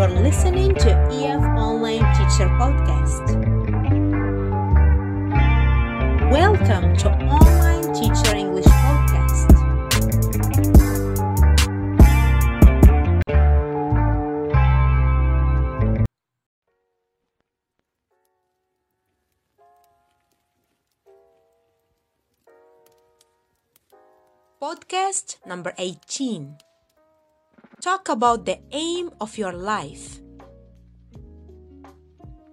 You're listening to EF Online Teacher Podcast. Welcome to Online Teacher English Podcast. Podcast number 18. Talk about the aim of your life.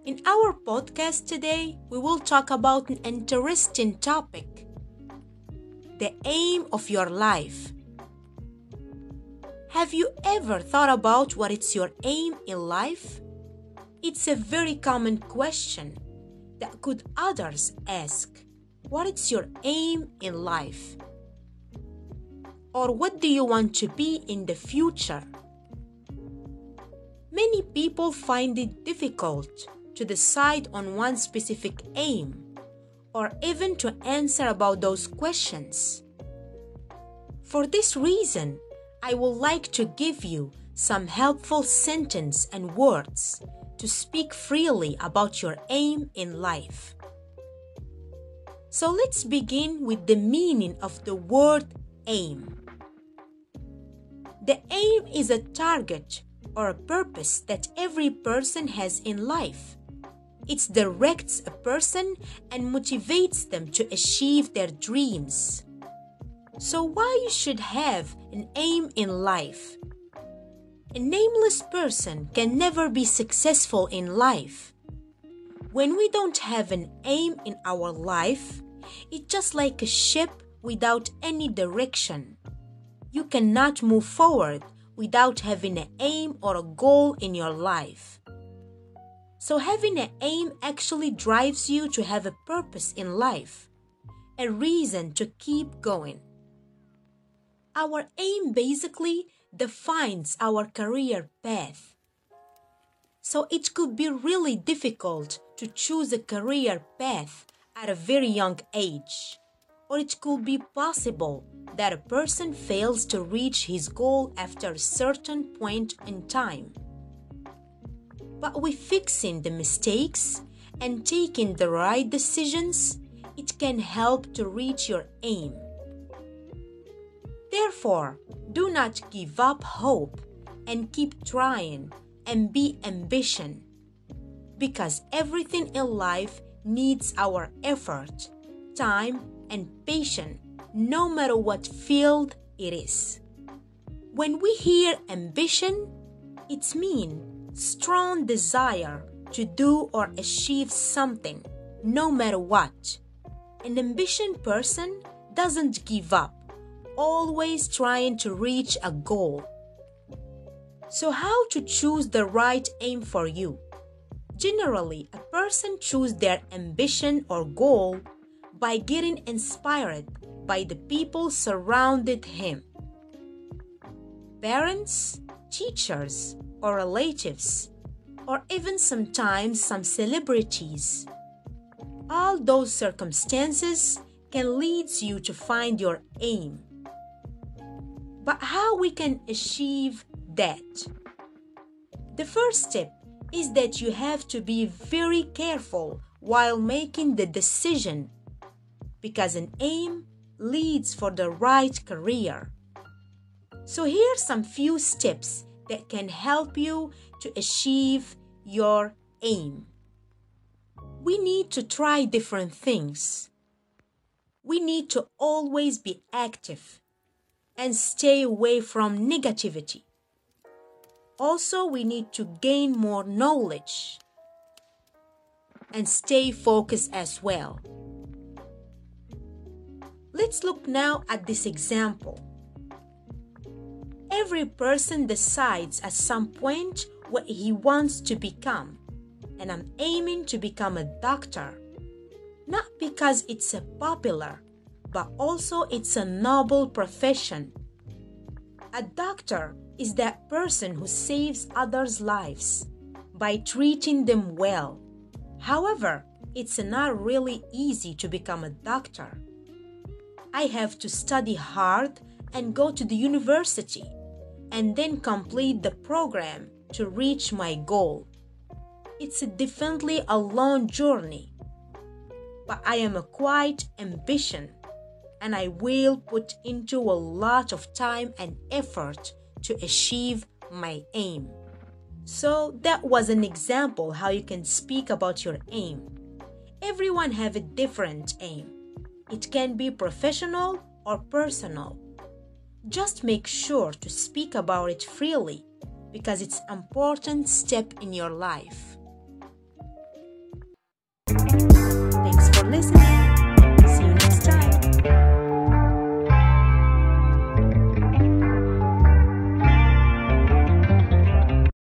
In our podcast today, we will talk about an interesting topic the aim of your life. Have you ever thought about what is your aim in life? It's a very common question that could others ask. What is your aim in life? Or what do you want to be in the future? Many people find it difficult to decide on one specific aim or even to answer about those questions. For this reason, I would like to give you some helpful sentence and words to speak freely about your aim in life. So let's begin with the meaning of the word aim. The aim is a target or a purpose that every person has in life. It directs a person and motivates them to achieve their dreams. So, why you should have an aim in life? An aimless person can never be successful in life. When we don't have an aim in our life, it's just like a ship without any direction. You cannot move forward without having an aim or a goal in your life. So, having an aim actually drives you to have a purpose in life, a reason to keep going. Our aim basically defines our career path. So, it could be really difficult to choose a career path at a very young age, or it could be possible that a person fails to reach his goal after a certain point in time. But with fixing the mistakes and taking the right decisions, it can help to reach your aim. Therefore, do not give up hope and keep trying and be ambition because everything in life needs our effort, time, and patience no matter what field it is. When we hear ambition, it means strong desire to do or achieve something, no matter what. An ambition person doesn't give up, always trying to reach a goal. So, how to choose the right aim for you? Generally, a person chooses their ambition or goal by getting inspired by the people surrounded him. Parents, teachers, or relatives, or even sometimes some celebrities. All those circumstances can lead you to find your aim. But how we can achieve that? The first step is that you have to be very careful while making the decision because an aim leads for the right career. So here are some few steps that can help you to achieve your aim. We need to try different things. We need to always be active and stay away from negativity. Also, we need to gain more knowledge and stay focused as well. Let's look now at this example. Every person decides at some point what he wants to become, and I'm aiming to become a doctor. Not because it's a popular, but also it's a noble profession. A doctor is that person who saves others' lives by treating them well. However, it's not really easy to become a doctor. I have to study hard and go to the university and then complete the program to reach my goal. It's definitely a long journey, but I am a quite ambition and I will put into a lot of time and effort to achieve my aim. So that was an example how you can speak about your aim. Everyone have a different aim. It can be professional or personal. Just make sure to speak about it freely because it's an important step in your life.